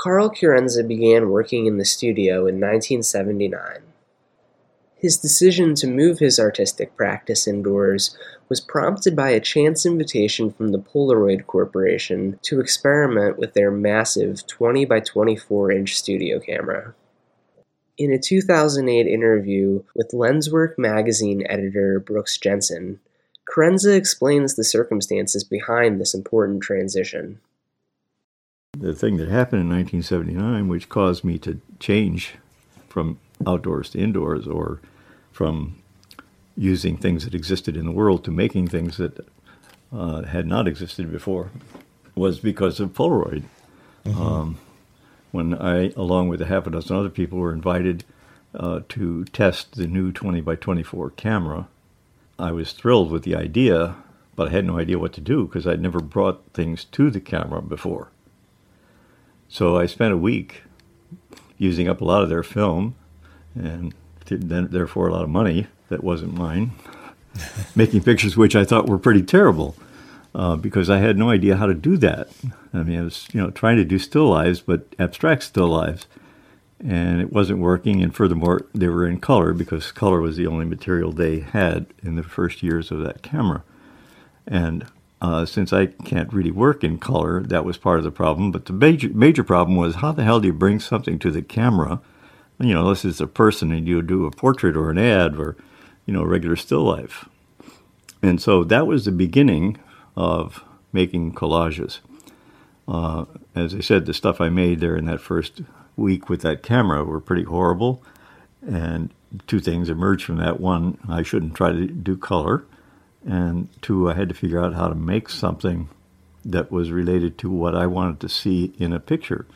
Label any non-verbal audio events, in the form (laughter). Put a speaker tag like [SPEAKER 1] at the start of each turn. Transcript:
[SPEAKER 1] Carl Chiarenza began working in the studio in 1979. His decision to move his artistic practice indoors was prompted by a chance invitation from the Polaroid Corporation to experiment with their massive 20 by 24 inch studio camera. In a 2008 interview with Lenswork magazine editor Brooks Jensen, Chiarenza explains the circumstances behind this important transition.
[SPEAKER 2] The thing that happened in 1979, which caused me to change from outdoors to indoors or from using things that existed in the world to making things that uh, had not existed before was because of Polaroid. Mm-hmm. Um, when I, along with a half a dozen other people, were invited uh, to test the new 20 by 24 camera, I was thrilled with the idea, but I had no idea what to do because I'd never brought things to the camera before. So I spent a week using up a lot of their film and therefore a lot of money that wasn't mine, (laughs) making pictures which I thought were pretty terrible uh, because I had no idea how to do that. I mean, I was you know trying to do still lives, but abstract still lives, and it wasn't working. And furthermore, they were in color because color was the only material they had in the first years of that camera. And uh, since I can't really work in color, that was part of the problem. But the major major problem was how the hell do you bring something to the camera you know, unless it's a person and you do a portrait or an ad or, you know, a regular still life. And so that was the beginning of making collages. Uh, as I said, the stuff I made there in that first week with that camera were pretty horrible. And two things emerged from that. One, I shouldn't try to do color. And two, I had to figure out how to make something that was related to what I wanted to see in a picture.